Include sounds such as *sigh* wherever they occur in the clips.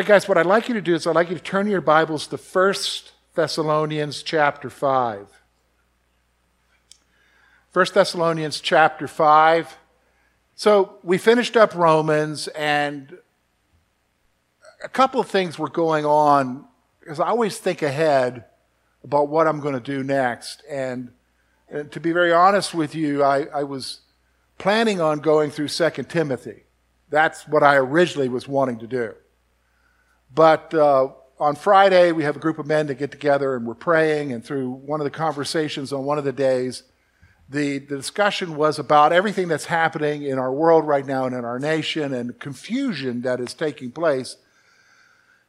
Right, guys, what I'd like you to do is I'd like you to turn your Bibles to 1 Thessalonians chapter 5. 1 Thessalonians chapter 5. So we finished up Romans, and a couple of things were going on because I always think ahead about what I'm going to do next. And, and to be very honest with you, I, I was planning on going through 2 Timothy. That's what I originally was wanting to do. But uh, on Friday, we have a group of men that get together and we're praying. And through one of the conversations on one of the days, the, the discussion was about everything that's happening in our world right now and in our nation and confusion that is taking place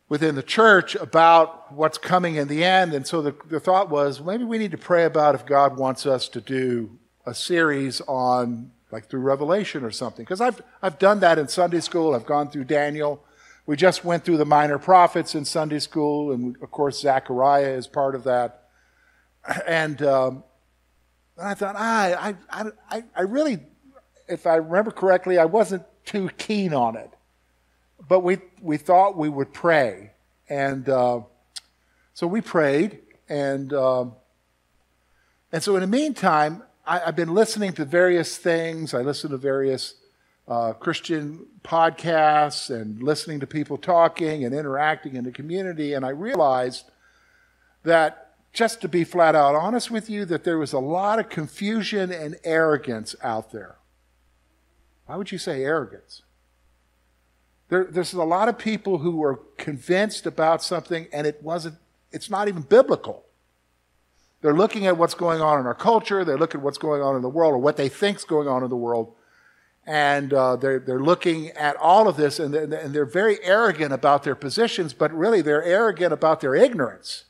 within the church about what's coming in the end. And so the, the thought was maybe we need to pray about if God wants us to do a series on, like through Revelation or something. Because I've, I've done that in Sunday school, I've gone through Daniel. We just went through the minor prophets in Sunday school, and of course, Zechariah is part of that. *clears throat* And, um, I thought, ah, I, I, I really, if I remember correctly, I wasn't too keen on it. But we, we thought we would pray. And uh, so we prayed. And, um, and so in the meantime, I, have been listening to various things. I listen to various uh, Christian podcasts and listening to people talking and interacting in the community, and I realized that just to be flat out honest with you, that there was a lot of confusion and arrogance out there. Why would you say arrogance? There, there's a lot of people who were convinced about something and it wasn't, it's not even biblical. They're looking at what's going on in our culture, they're looking at what's going on in the world, or what they think's going on in the world, and uh, they're, they're looking at all of this and they're, and they're very arrogant about their positions, but really they're arrogant about their ignorance.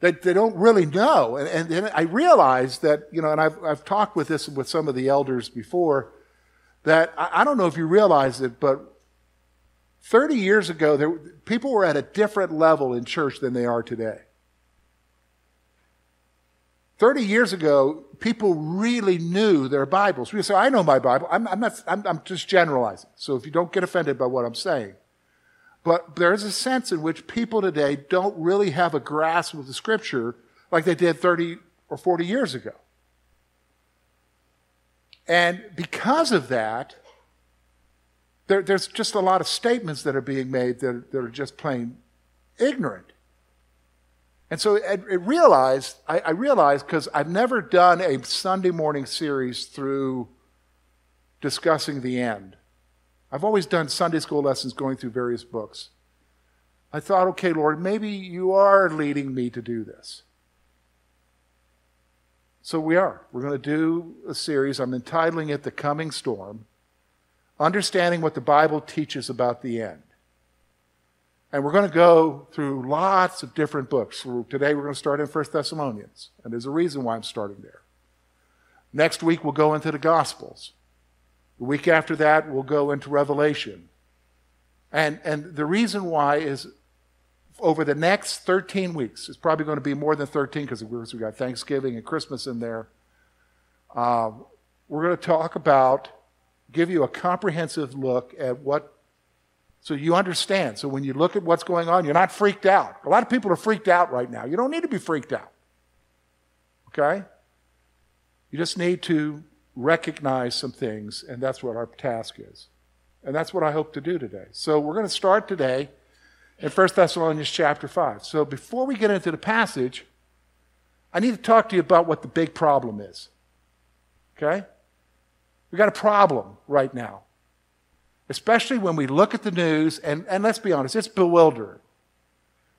They, they don't really know. And, and then I realized that, you know, and I've, I've talked with this with some of the elders before, that I, I don't know if you realize it, but 30 years ago, there, people were at a different level in church than they are today. 30 years ago, people really knew their Bibles. We say, I know my Bible. I'm, I'm not, I'm, I'm, just generalizing. So if you don't get offended by what I'm saying. But there's a sense in which people today don't really have a grasp of the Scripture like they did 30 or 40 years ago. And because of that, there, there's just a lot of statements that are being made that, that are just plain ignorant. And so it realized, I, I realized because I've never done a Sunday morning series through discussing the end. I've always done Sunday school lessons going through various books. I thought, okay, Lord, maybe you are leading me to do this. So we are. We're going to do a series. I'm entitling it The Coming Storm Understanding what the Bible teaches about the end. And we're going to go through lots of different books. Today we're going to start in 1 Thessalonians, and there's a reason why I'm starting there. Next week we'll go into the Gospels. The week after that we'll go into Revelation. And, and the reason why is over the next 13 weeks, it's probably going to be more than 13 because we've got Thanksgiving and Christmas in there. Uh, we're going to talk about, give you a comprehensive look at what so you understand. So when you look at what's going on, you're not freaked out. A lot of people are freaked out right now. You don't need to be freaked out. Okay? You just need to recognize some things, and that's what our task is. And that's what I hope to do today. So we're going to start today in 1 Thessalonians chapter 5. So before we get into the passage, I need to talk to you about what the big problem is. Okay? We've got a problem right now especially when we look at the news, and, and let's be honest, it's bewildering.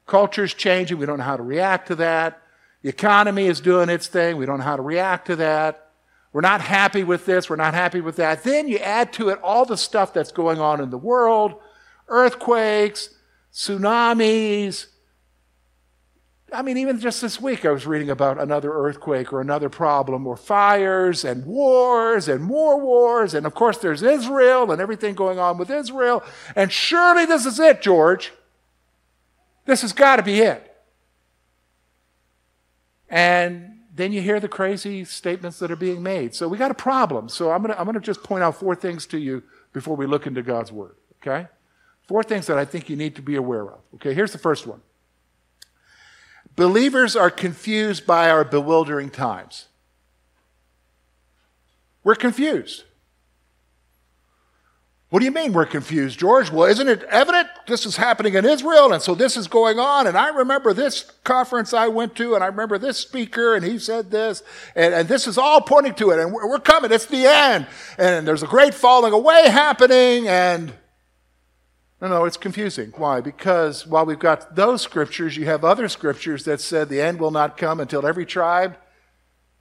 Culture's changing, we don't know how to react to that. The economy is doing its thing, we don't know how to react to that. We're not happy with this, we're not happy with that. Then you add to it all the stuff that's going on in the world earthquakes, tsunamis, I mean, even just this week, I was reading about another earthquake or another problem, or fires and wars and more wars. And of course, there's Israel and everything going on with Israel. And surely this is it, George. This has got to be it. And then you hear the crazy statements that are being made. So we got a problem. So I'm going to I'm going to just point out four things to you before we look into God's Word. Okay? Four things that I think you need to be aware of. Okay, here's the first one. Believers are confused by our bewildering times. We're confused. What do you mean we're confused, George? Well, isn't it evident this is happening in Israel and so this is going on? And I remember this conference I went to and I remember this speaker and he said this and, and this is all pointing to it and we're, we're coming. It's the end. And there's a great falling away happening and no, no, it's confusing. Why? Because while we've got those scriptures, you have other scriptures that said the end will not come until every tribe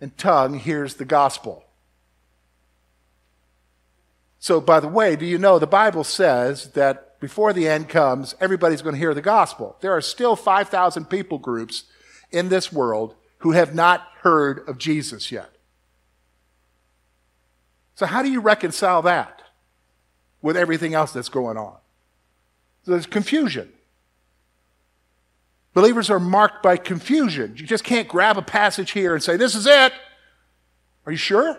and tongue hears the gospel. So, by the way, do you know the Bible says that before the end comes, everybody's going to hear the gospel? There are still 5,000 people groups in this world who have not heard of Jesus yet. So, how do you reconcile that with everything else that's going on? There's confusion. Believers are marked by confusion. You just can't grab a passage here and say, This is it. Are you sure?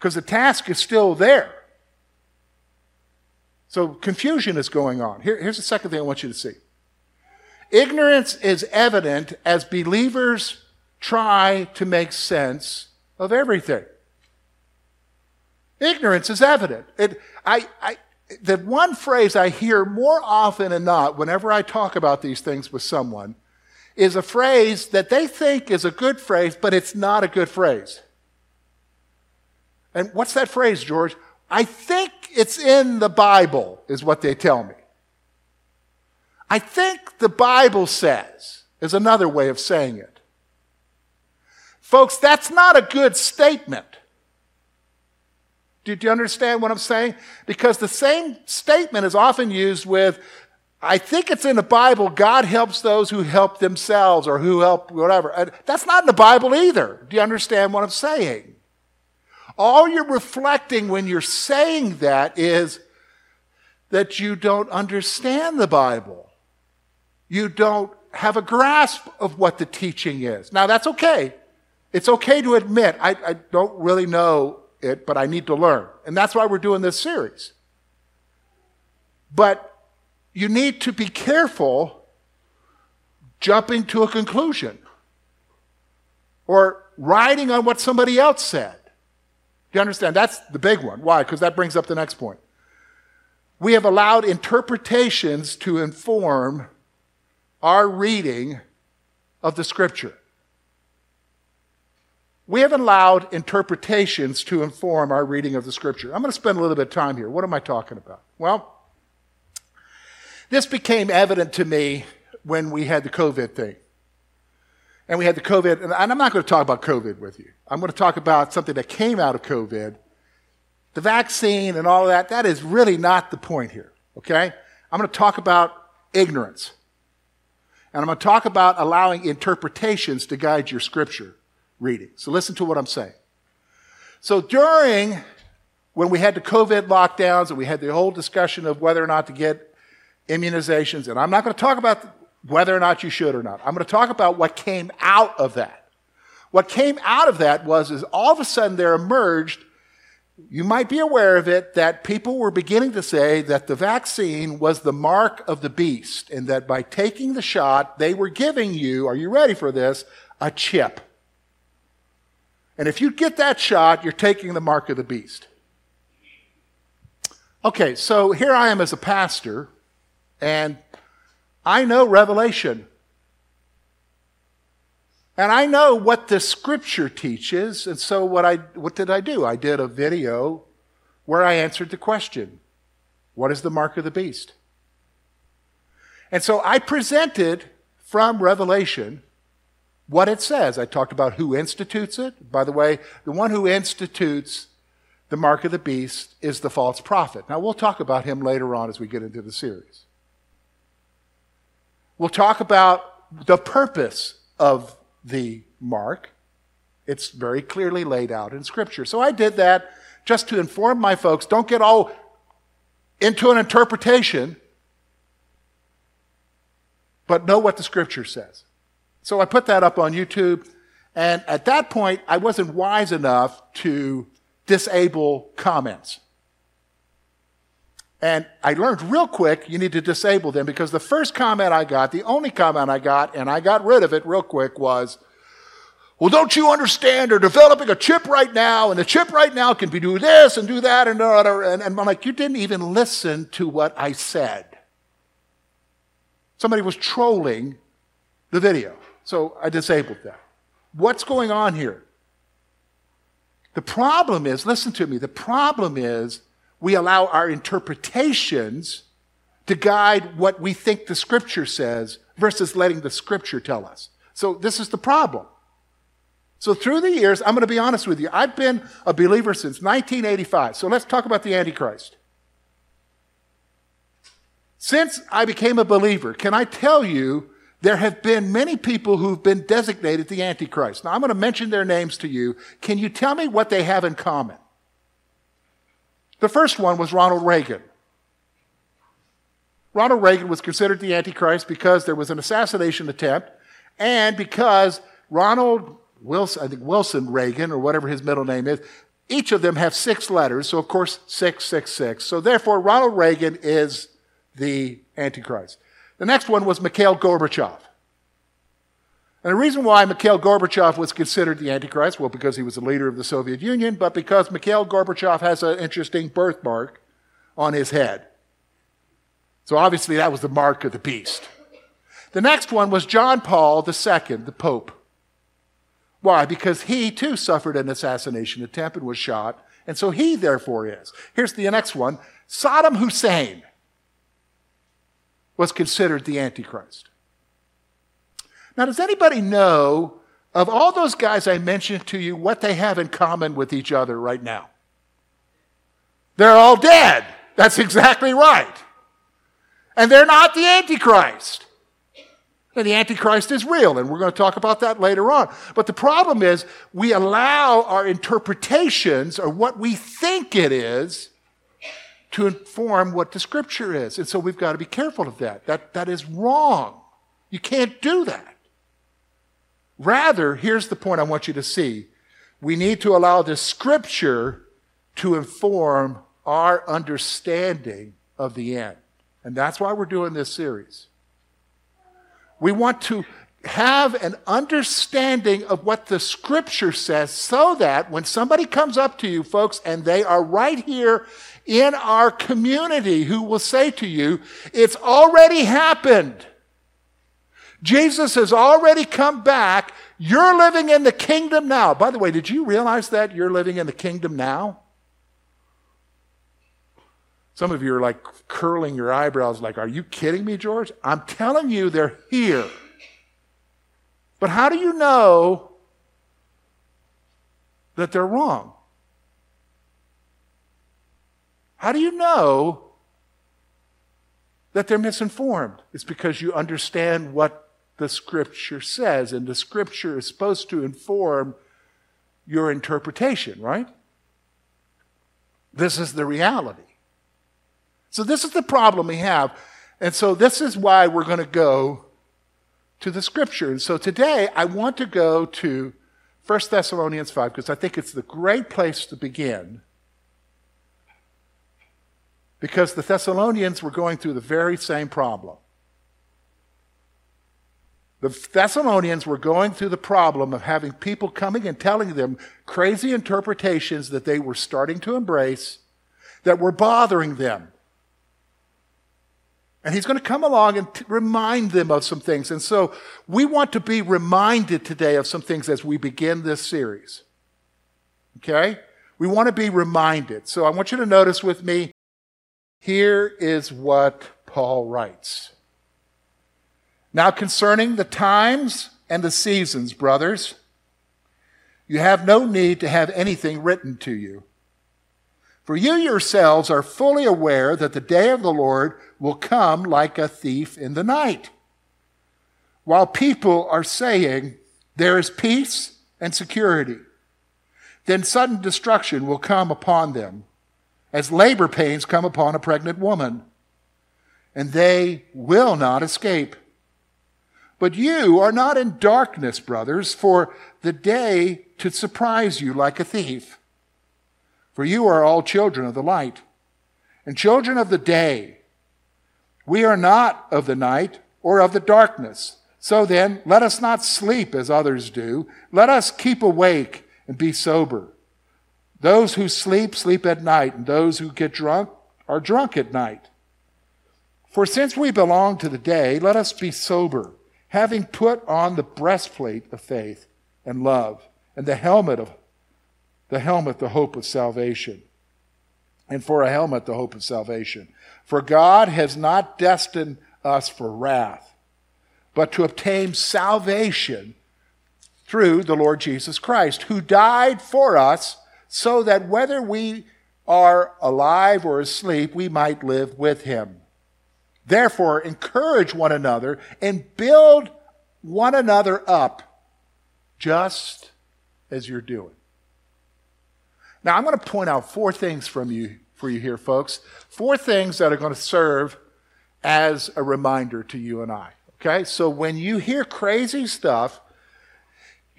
because the task is still there. So confusion is going on. Here, here's the second thing I want you to see ignorance is evident as believers try to make sense of everything. Ignorance is evident. It, I, I, the one phrase I hear more often than not whenever I talk about these things with someone is a phrase that they think is a good phrase, but it's not a good phrase. And what's that phrase, George? I think it's in the Bible, is what they tell me. I think the Bible says, is another way of saying it. Folks, that's not a good statement. Do you understand what I'm saying? Because the same statement is often used with, I think it's in the Bible, God helps those who help themselves or who help whatever. That's not in the Bible either. Do you understand what I'm saying? All you're reflecting when you're saying that is that you don't understand the Bible. You don't have a grasp of what the teaching is. Now, that's okay. It's okay to admit, I, I don't really know it, but I need to learn. And that's why we're doing this series. But you need to be careful jumping to a conclusion or riding on what somebody else said. Do you understand? That's the big one. Why? Because that brings up the next point. We have allowed interpretations to inform our reading of the scripture. We have allowed interpretations to inform our reading of the scripture. I'm going to spend a little bit of time here. What am I talking about? Well, this became evident to me when we had the COVID thing and we had the COVID, and I'm not going to talk about COVID with you. I'm going to talk about something that came out of COVID. The vaccine and all of that, that is really not the point here, okay? I'm going to talk about ignorance. And I'm going to talk about allowing interpretations to guide your scripture reading. So listen to what I'm saying. So during when we had the COVID lockdowns and we had the whole discussion of whether or not to get immunizations, and I'm not going to talk about whether or not you should or not. I'm going to talk about what came out of that. What came out of that was is all of a sudden there emerged, you might be aware of it, that people were beginning to say that the vaccine was the mark of the beast, and that by taking the shot, they were giving you, are you ready for this, a chip. And if you get that shot, you're taking the mark of the beast. Okay, so here I am as a pastor, and I know Revelation. And I know what the scripture teaches. And so what I what did I do? I did a video where I answered the question, what is the mark of the beast? And so I presented from Revelation what it says. I talked about who institutes it. By the way, the one who institutes the mark of the beast is the false prophet. Now, we'll talk about him later on as we get into the series. We'll talk about the purpose of the mark. It's very clearly laid out in Scripture. So I did that just to inform my folks don't get all into an interpretation, but know what the Scripture says. So I put that up on YouTube. And at that point, I wasn't wise enough to disable comments. And I learned real quick you need to disable them because the first comment I got, the only comment I got, and I got rid of it real quick was, well, don't you understand? They're developing a chip right now, and the chip right now can be do this and do that and other. And, and I'm like, you didn't even listen to what I said. Somebody was trolling the video. So I disabled that. What's going on here? The problem is, listen to me, the problem is we allow our interpretations to guide what we think the scripture says versus letting the scripture tell us. So this is the problem. So through the years, I'm going to be honest with you, I've been a believer since 1985. So let's talk about the Antichrist. Since I became a believer, can I tell you there have been many people who've been designated the Antichrist. Now I'm going to mention their names to you. Can you tell me what they have in common? The first one was Ronald Reagan. Ronald Reagan was considered the Antichrist because there was an assassination attempt and because Ronald Wilson, I think Wilson Reagan, or whatever his middle name is, each of them have six letters, so of course 666. So therefore, Ronald Reagan is the Antichrist. The next one was Mikhail Gorbachev. And the reason why Mikhail Gorbachev was considered the Antichrist, well, because he was the leader of the Soviet Union, but because Mikhail Gorbachev has an interesting birthmark on his head. So obviously that was the mark of the beast. The next one was John Paul II, the Pope. Why? Because he too suffered an assassination attempt and was shot, and so he therefore is. Here's the next one Saddam Hussein was considered the Antichrist. Now, does anybody know of all those guys I mentioned to you what they have in common with each other right now? They're all dead. That's exactly right. And they're not the Antichrist. And the Antichrist is real, and we're going to talk about that later on. But the problem is, we allow our interpretations or what we think it is to inform what the Scripture is. And so we've got to be careful of that. That, that is wrong. You can't do that. Rather, here's the point I want you to see. We need to allow the scripture to inform our understanding of the end. And that's why we're doing this series. We want to have an understanding of what the scripture says so that when somebody comes up to you, folks, and they are right here in our community who will say to you, it's already happened. Jesus has already come back. You're living in the kingdom now. By the way, did you realize that you're living in the kingdom now? Some of you are like curling your eyebrows, like, Are you kidding me, George? I'm telling you, they're here. But how do you know that they're wrong? How do you know that they're misinformed? It's because you understand what the scripture says, and the scripture is supposed to inform your interpretation, right? This is the reality. So, this is the problem we have. And so, this is why we're going to go to the scripture. And so, today I want to go to 1 Thessalonians 5 because I think it's the great place to begin. Because the Thessalonians were going through the very same problem. The Thessalonians were going through the problem of having people coming and telling them crazy interpretations that they were starting to embrace that were bothering them. And he's going to come along and t- remind them of some things. And so we want to be reminded today of some things as we begin this series. Okay? We want to be reminded. So I want you to notice with me here is what Paul writes. Now, concerning the times and the seasons, brothers, you have no need to have anything written to you. For you yourselves are fully aware that the day of the Lord will come like a thief in the night. While people are saying, There is peace and security, then sudden destruction will come upon them, as labor pains come upon a pregnant woman, and they will not escape. But you are not in darkness, brothers, for the day to surprise you like a thief. For you are all children of the light and children of the day. We are not of the night or of the darkness. So then, let us not sleep as others do. Let us keep awake and be sober. Those who sleep, sleep at night, and those who get drunk are drunk at night. For since we belong to the day, let us be sober, having put on the breastplate of faith and love, and the helmet of the helmet, the hope of salvation. And for a helmet, the hope of salvation. For God has not destined us for wrath, but to obtain salvation through the Lord Jesus Christ, who died for us so that whether we are alive or asleep, we might live with him. Therefore, encourage one another and build one another up just as you're doing. Now, I'm going to point out four things from you for you here, folks. Four things that are going to serve as a reminder to you and I. Okay? So when you hear crazy stuff,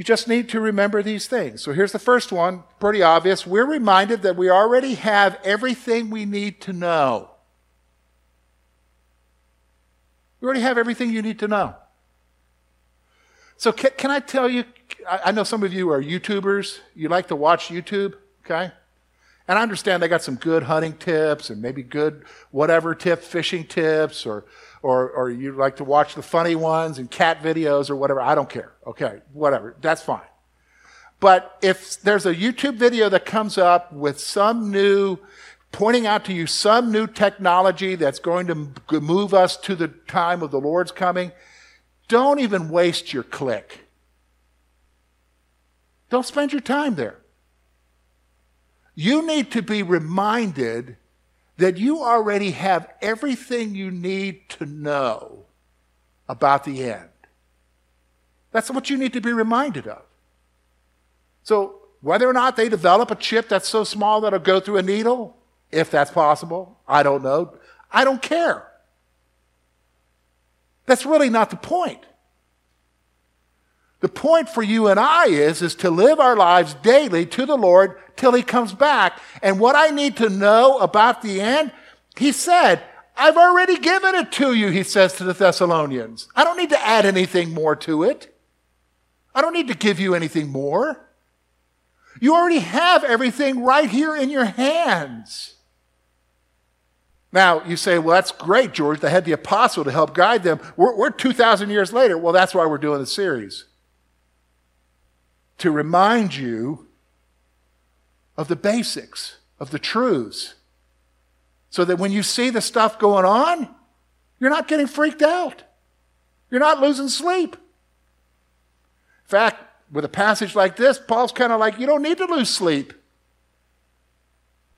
you just need to remember these things. So here's the first one, pretty obvious. We're reminded that we already have everything we need to know. We already have everything you need to know. So, can, can I tell you? I, I know some of you are YouTubers. You like to watch YouTube, okay? And I understand they got some good hunting tips and maybe good whatever tip, fishing tips, or, or, or you like to watch the funny ones and cat videos or whatever. I don't care. Okay, whatever. That's fine. But if there's a YouTube video that comes up with some new pointing out to you some new technology that's going to move us to the time of the Lord's coming, don't even waste your click. Don't spend your time there. You need to be reminded that you already have everything you need to know about the end. That's what you need to be reminded of. So, whether or not they develop a chip that's so small that it'll go through a needle, if that's possible. I don't know. I don't care. That's really not the point. The point for you and I is, is to live our lives daily to the Lord till He comes back. And what I need to know about the end, He said, I've already given it to you, He says to the Thessalonians. I don't need to add anything more to it. I don't need to give you anything more. You already have everything right here in your hands. Now, you say, well, that's great, George. They had the apostle to help guide them. We're, we're 2,000 years later. Well, that's why we're doing the series. To remind you of the basics, of the truths, so that when you see the stuff going on, you're not getting freaked out. You're not losing sleep. In fact, with a passage like this, Paul's kind of like, you don't need to lose sleep.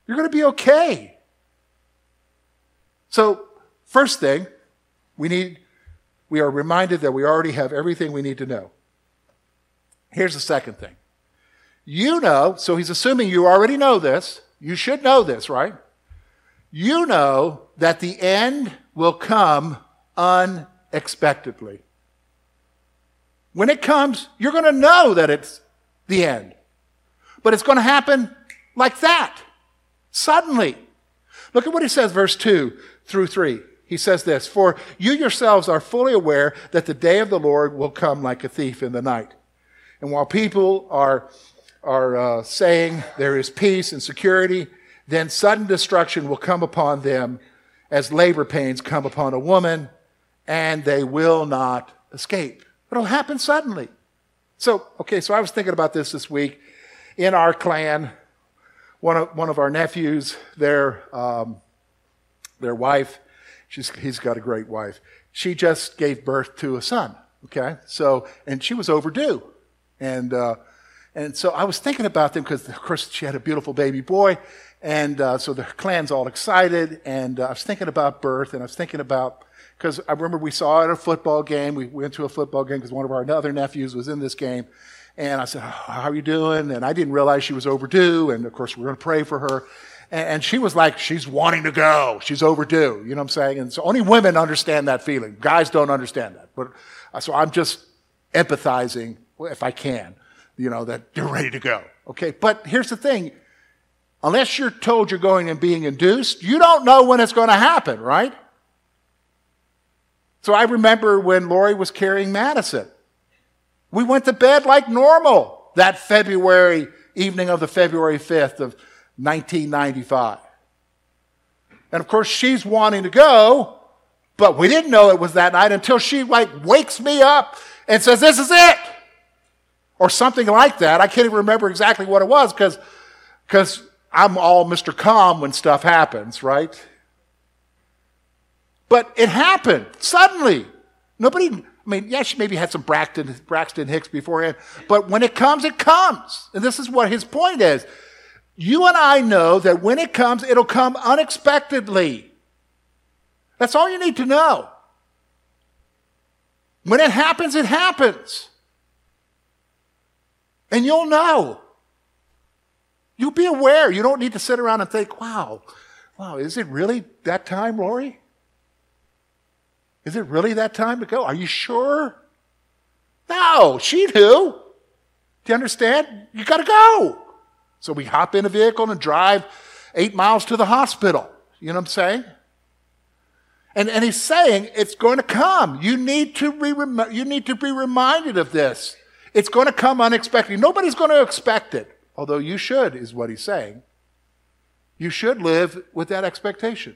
You're going to be okay. So, first thing, we need we are reminded that we already have everything we need to know. Here's the second thing. You know, so he's assuming you already know this. You should know this, right? You know that the end will come unexpectedly. When it comes, you're going to know that it's the end. But it's going to happen like that, suddenly. Look at what he says, verse 2 through 3. He says this For you yourselves are fully aware that the day of the Lord will come like a thief in the night. And while people are, are uh, saying there is peace and security, then sudden destruction will come upon them as labor pains come upon a woman, and they will not escape. It'll happen suddenly. So, okay, so I was thinking about this this week. In our clan, one of, one of our nephews, their, um, their wife, she's, he's got a great wife, she just gave birth to a son. Okay? So, and she was overdue. And, uh, and so I was thinking about them because, of course, she had a beautiful baby boy. And uh, so the clan's all excited. And uh, I was thinking about birth, and I was thinking about, because I remember we saw at a football game. We went to a football game because one of our other nephews was in this game. And I said, oh, How are you doing? And I didn't realize she was overdue. And of course, we are going to pray for her. And, and she was like, She's wanting to go. She's overdue. You know what I'm saying? And so only women understand that feeling. Guys don't understand that. But uh, so I'm just empathizing, if I can, you know, that you're ready to go. Okay. But here's the thing unless you're told you're going and being induced, you don't know when it's going to happen, right? So I remember when Lori was carrying Madison. We went to bed like normal that February evening of the February 5th of 1995. And of course, she's wanting to go, but we didn't know it was that night until she like wakes me up and says, This is it. Or something like that. I can't even remember exactly what it was because because I'm all Mr. Calm when stuff happens, right? But it happened suddenly. Nobody, I mean, yeah, she maybe had some Braxton, Braxton Hicks beforehand, but when it comes, it comes. And this is what his point is. You and I know that when it comes, it'll come unexpectedly. That's all you need to know. When it happens, it happens. And you'll know. You'll be aware. You don't need to sit around and think, wow, wow, is it really that time, Lori? Is it really that time to go? Are you sure? No, she knew. Do you understand? You got to go. So we hop in a vehicle and drive eight miles to the hospital. You know what I'm saying? And, and he's saying it's going to come. You need to be, you need to be reminded of this. It's going to come unexpectedly. Nobody's going to expect it, although you should, is what he's saying. You should live with that expectation.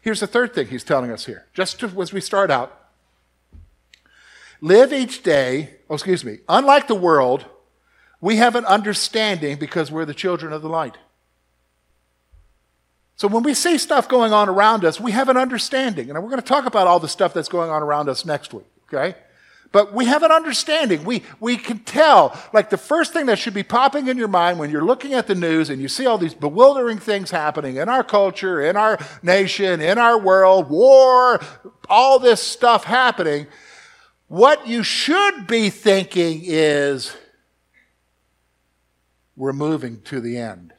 Here's the third thing he's telling us here, just as we start out. Live each day, oh, excuse me, unlike the world, we have an understanding because we're the children of the light. So when we see stuff going on around us, we have an understanding. And we're going to talk about all the stuff that's going on around us next week, okay? But we have an understanding. We, we can tell. Like the first thing that should be popping in your mind when you're looking at the news and you see all these bewildering things happening in our culture, in our nation, in our world, war, all this stuff happening, what you should be thinking is we're moving to the end.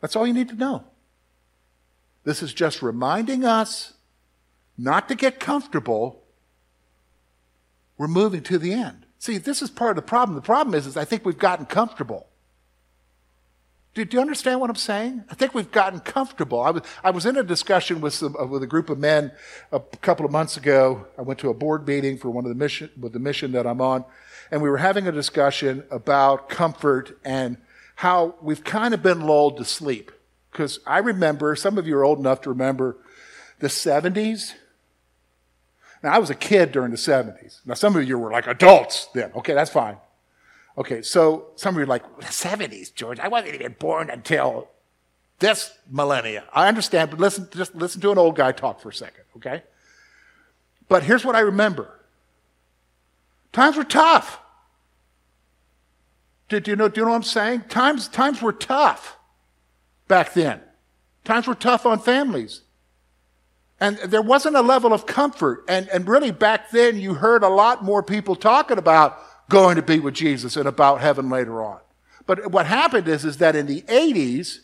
That's all you need to know. This is just reminding us not to get comfortable. We're moving to the end. See, this is part of the problem. The problem is, is I think we've gotten comfortable. Do, do you understand what I'm saying? I think we've gotten comfortable. I was, I was in a discussion with, some, uh, with a group of men a couple of months ago. I went to a board meeting for one of the mission, with the mission that I'm on, and we were having a discussion about comfort and how we've kind of been lulled to sleep. Because I remember, some of you are old enough to remember the 70s. Now, I was a kid during the 70s. Now, some of you were like adults then. Okay, that's fine. Okay, so some of you are like, the 70s, George. I wasn't even born until this millennia. I understand, but listen, just listen to an old guy talk for a second, okay? But here's what I remember times were tough. Do, do, you know, do you know what I'm saying? Times, times were tough back then. Times were tough on families. And there wasn't a level of comfort. And, and really, back then, you heard a lot more people talking about going to be with Jesus and about heaven later on. But what happened is, is that in the 80s,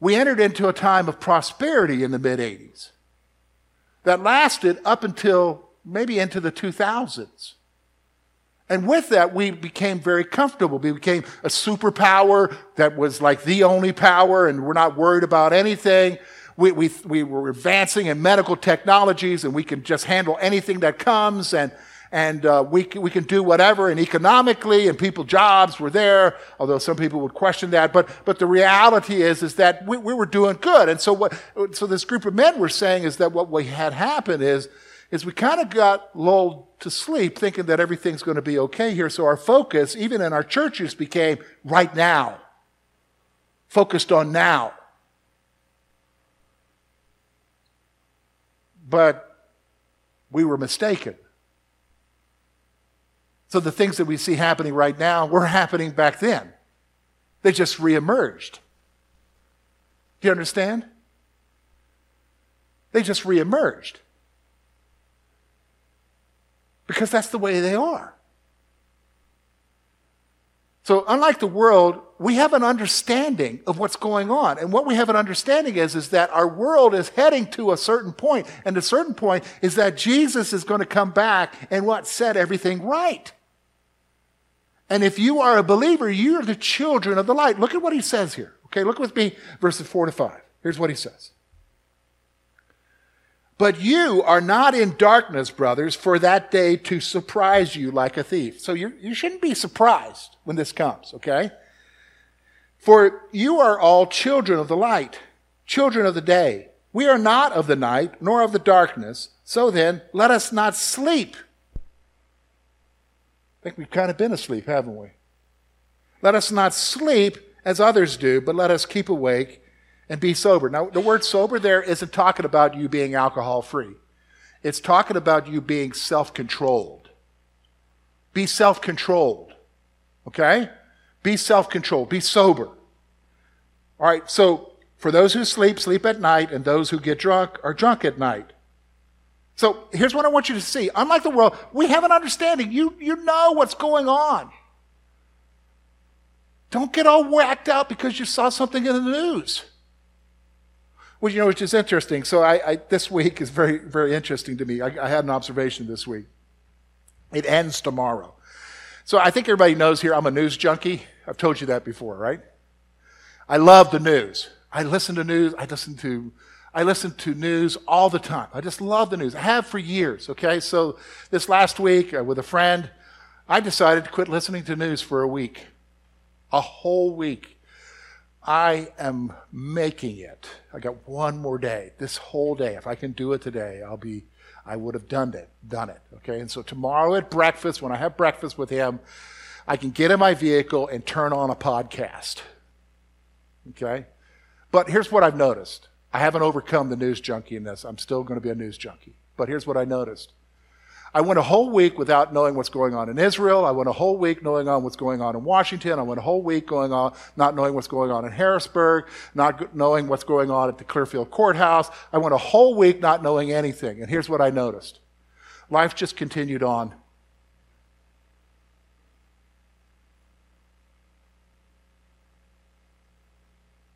we entered into a time of prosperity in the mid 80s that lasted up until maybe into the 2000s. And with that, we became very comfortable. We became a superpower that was like the only power, and we're not worried about anything. We, we, we were advancing in medical technologies, and we can just handle anything that comes, and, and uh, we, can, we can do whatever. And economically, and people jobs were there, although some people would question that. But, but the reality is, is that we, we were doing good. And so, what, so this group of men were saying is that what we had happened is, is we kind of got lulled to sleep thinking that everything's going to be okay here. So our focus, even in our churches, became right now, focused on now. But we were mistaken. So the things that we see happening right now were happening back then. They just reemerged. Do you understand? They just reemerged because that's the way they are. So, unlike the world, we have an understanding of what's going on. And what we have an understanding is, is that our world is heading to a certain point. And the certain point is that Jesus is going to come back and what? Set everything right. And if you are a believer, you are the children of the light. Look at what he says here. Okay, look with me, verses 4 to 5. Here's what he says. But you are not in darkness, brothers, for that day to surprise you like a thief. So you, you shouldn't be surprised when this comes, okay? For you are all children of the light, children of the day. We are not of the night, nor of the darkness. So then, let us not sleep. I think we've kind of been asleep, haven't we? Let us not sleep as others do, but let us keep awake and be sober. Now, the word sober there isn't talking about you being alcohol free, it's talking about you being self controlled. Be self controlled. Okay? Be self controlled. Be sober. All right, so for those who sleep, sleep at night, and those who get drunk are drunk at night. So here's what I want you to see. Unlike the world, we have an understanding. You, you know what's going on. Don't get all whacked out because you saw something in the news. Well, you know, which is interesting. So I, I, this week is very, very interesting to me. I, I had an observation this week. It ends tomorrow. So I think everybody knows here I'm a news junkie. I've told you that before, right? I love the news. I listen to news. I listen to I listen to news all the time. I just love the news. I have for years, okay? So this last week uh, with a friend, I decided to quit listening to news for a week. A whole week. I am making it. I got one more day, this whole day. If I can do it today, I'll be, I would have done it, done it. Okay. And so tomorrow at breakfast, when I have breakfast with him, I can get in my vehicle and turn on a podcast. Okay. But here's what I've noticed. I haven't overcome the news junkiness. I'm still going to be a news junkie. But here's what I noticed. I went a whole week without knowing what's going on in Israel. I went a whole week knowing on what's going on in Washington. I went a whole week going on, not knowing what's going on in Harrisburg, not knowing what's going on at the Clearfield courthouse. I went a whole week not knowing anything. And here's what I noticed. Life just continued on.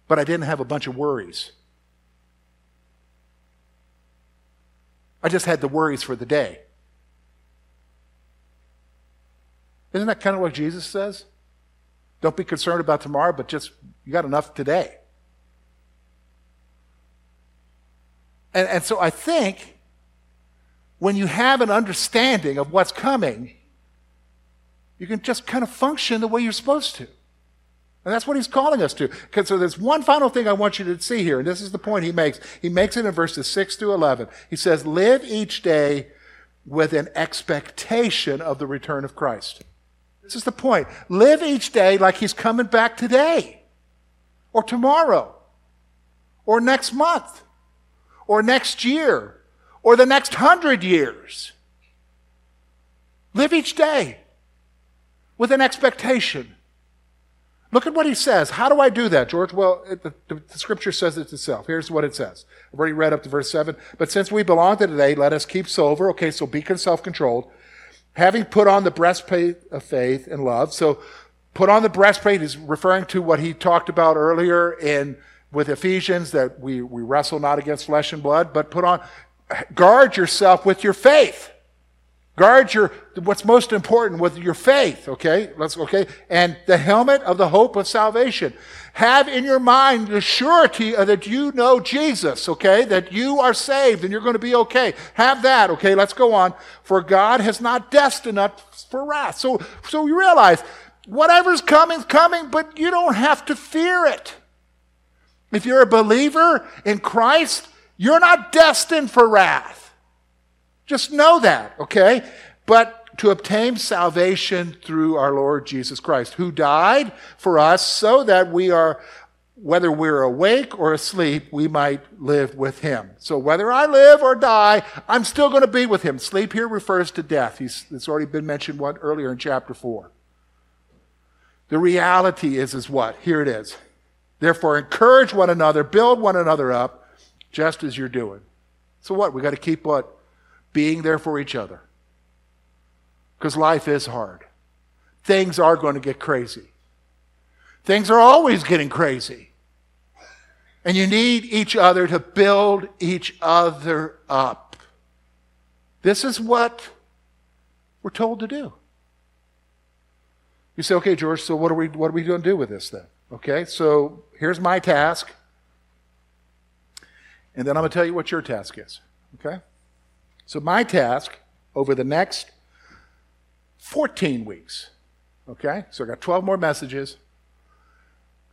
But I didn't have a bunch of worries. I just had the worries for the day. Isn't that kind of what Jesus says? Don't be concerned about tomorrow, but just, you got enough today. And, and so I think when you have an understanding of what's coming, you can just kind of function the way you're supposed to. And that's what he's calling us to. So there's one final thing I want you to see here, and this is the point he makes. He makes it in verses 6 through 11. He says, Live each day with an expectation of the return of Christ. This is the point. Live each day like he's coming back today, or tomorrow, or next month, or next year, or the next hundred years. Live each day with an expectation. Look at what he says. How do I do that, George? Well, it, the, the, scripture says it itself. Here's what it says. I've already read up to verse 7. But since we belong to today, let us keep sober. Okay, so be self controlled having put on the breastplate of faith and love. So put on the breastplate is referring to what he talked about earlier in with Ephesians that we, we wrestle not against flesh and blood, but put on guard yourself with your faith. Guard your what's most important with your faith, okay? Let's okay. And the helmet of the hope of salvation. Have in your mind the surety that you know Jesus, okay? That you are saved and you're going to be okay. Have that, okay? Let's go on. For God has not destined us for wrath. So so you realize whatever's coming is coming, but you don't have to fear it. If you're a believer in Christ, you're not destined for wrath. Just know that, okay? But to obtain salvation through our Lord Jesus Christ, who died for us so that we are, whether we're awake or asleep, we might live with him. So whether I live or die, I'm still going to be with him. Sleep here refers to death. He's, it's already been mentioned one earlier in chapter 4. The reality is, is what? Here it is. Therefore, encourage one another, build one another up, just as you're doing. So what? We got to keep what? Being there for each other. Because life is hard. Things are going to get crazy. Things are always getting crazy. And you need each other to build each other up. This is what we're told to do. You say, okay, George, so what are we, what are we going to do with this then? Okay, so here's my task. And then I'm going to tell you what your task is. Okay? So my task over the next 14 weeks, okay? So I got 12 more messages.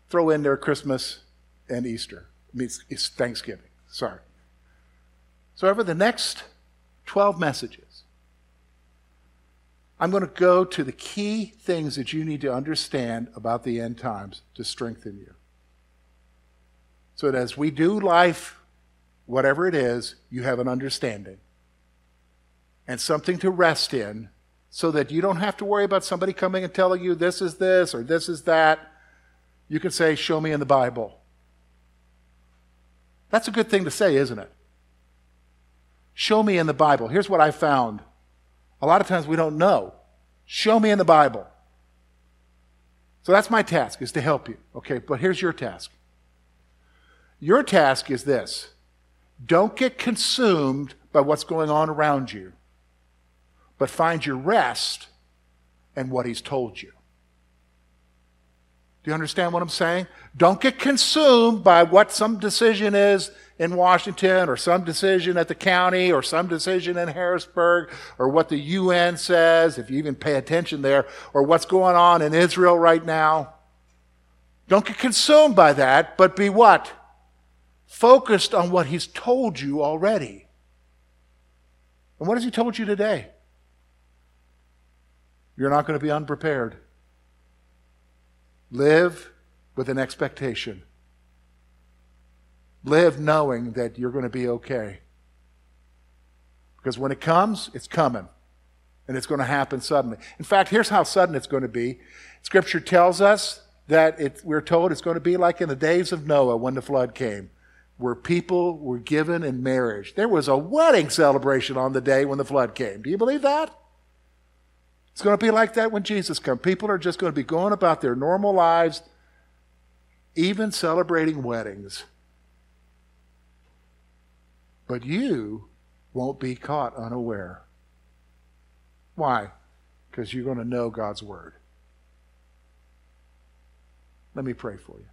Throw in there Christmas and Easter. I mean, it's, it's Thanksgiving. Sorry. So over the next 12 messages, I'm going to go to the key things that you need to understand about the end times to strengthen you. So that as we do life, whatever it is, you have an understanding and something to rest in so that you don't have to worry about somebody coming and telling you this is this or this is that. You can say, Show me in the Bible. That's a good thing to say, isn't it? Show me in the Bible. Here's what I found. A lot of times we don't know. Show me in the Bible. So that's my task, is to help you. Okay, but here's your task. Your task is this don't get consumed by what's going on around you, but find your rest in what He's told you. Do you understand what I'm saying? Don't get consumed by what some decision is in Washington or some decision at the county or some decision in Harrisburg or what the UN says, if you even pay attention there, or what's going on in Israel right now. Don't get consumed by that, but be what? Focused on what He's told you already. And what has He told you today? You're not going to be unprepared. Live with an expectation. Live knowing that you're going to be okay. Because when it comes, it's coming. And it's going to happen suddenly. In fact, here's how sudden it's going to be. Scripture tells us that it, we're told it's going to be like in the days of Noah when the flood came, where people were given in marriage. There was a wedding celebration on the day when the flood came. Do you believe that? It's going to be like that when Jesus comes. People are just going to be going about their normal lives, even celebrating weddings. But you won't be caught unaware. Why? Because you're going to know God's Word. Let me pray for you.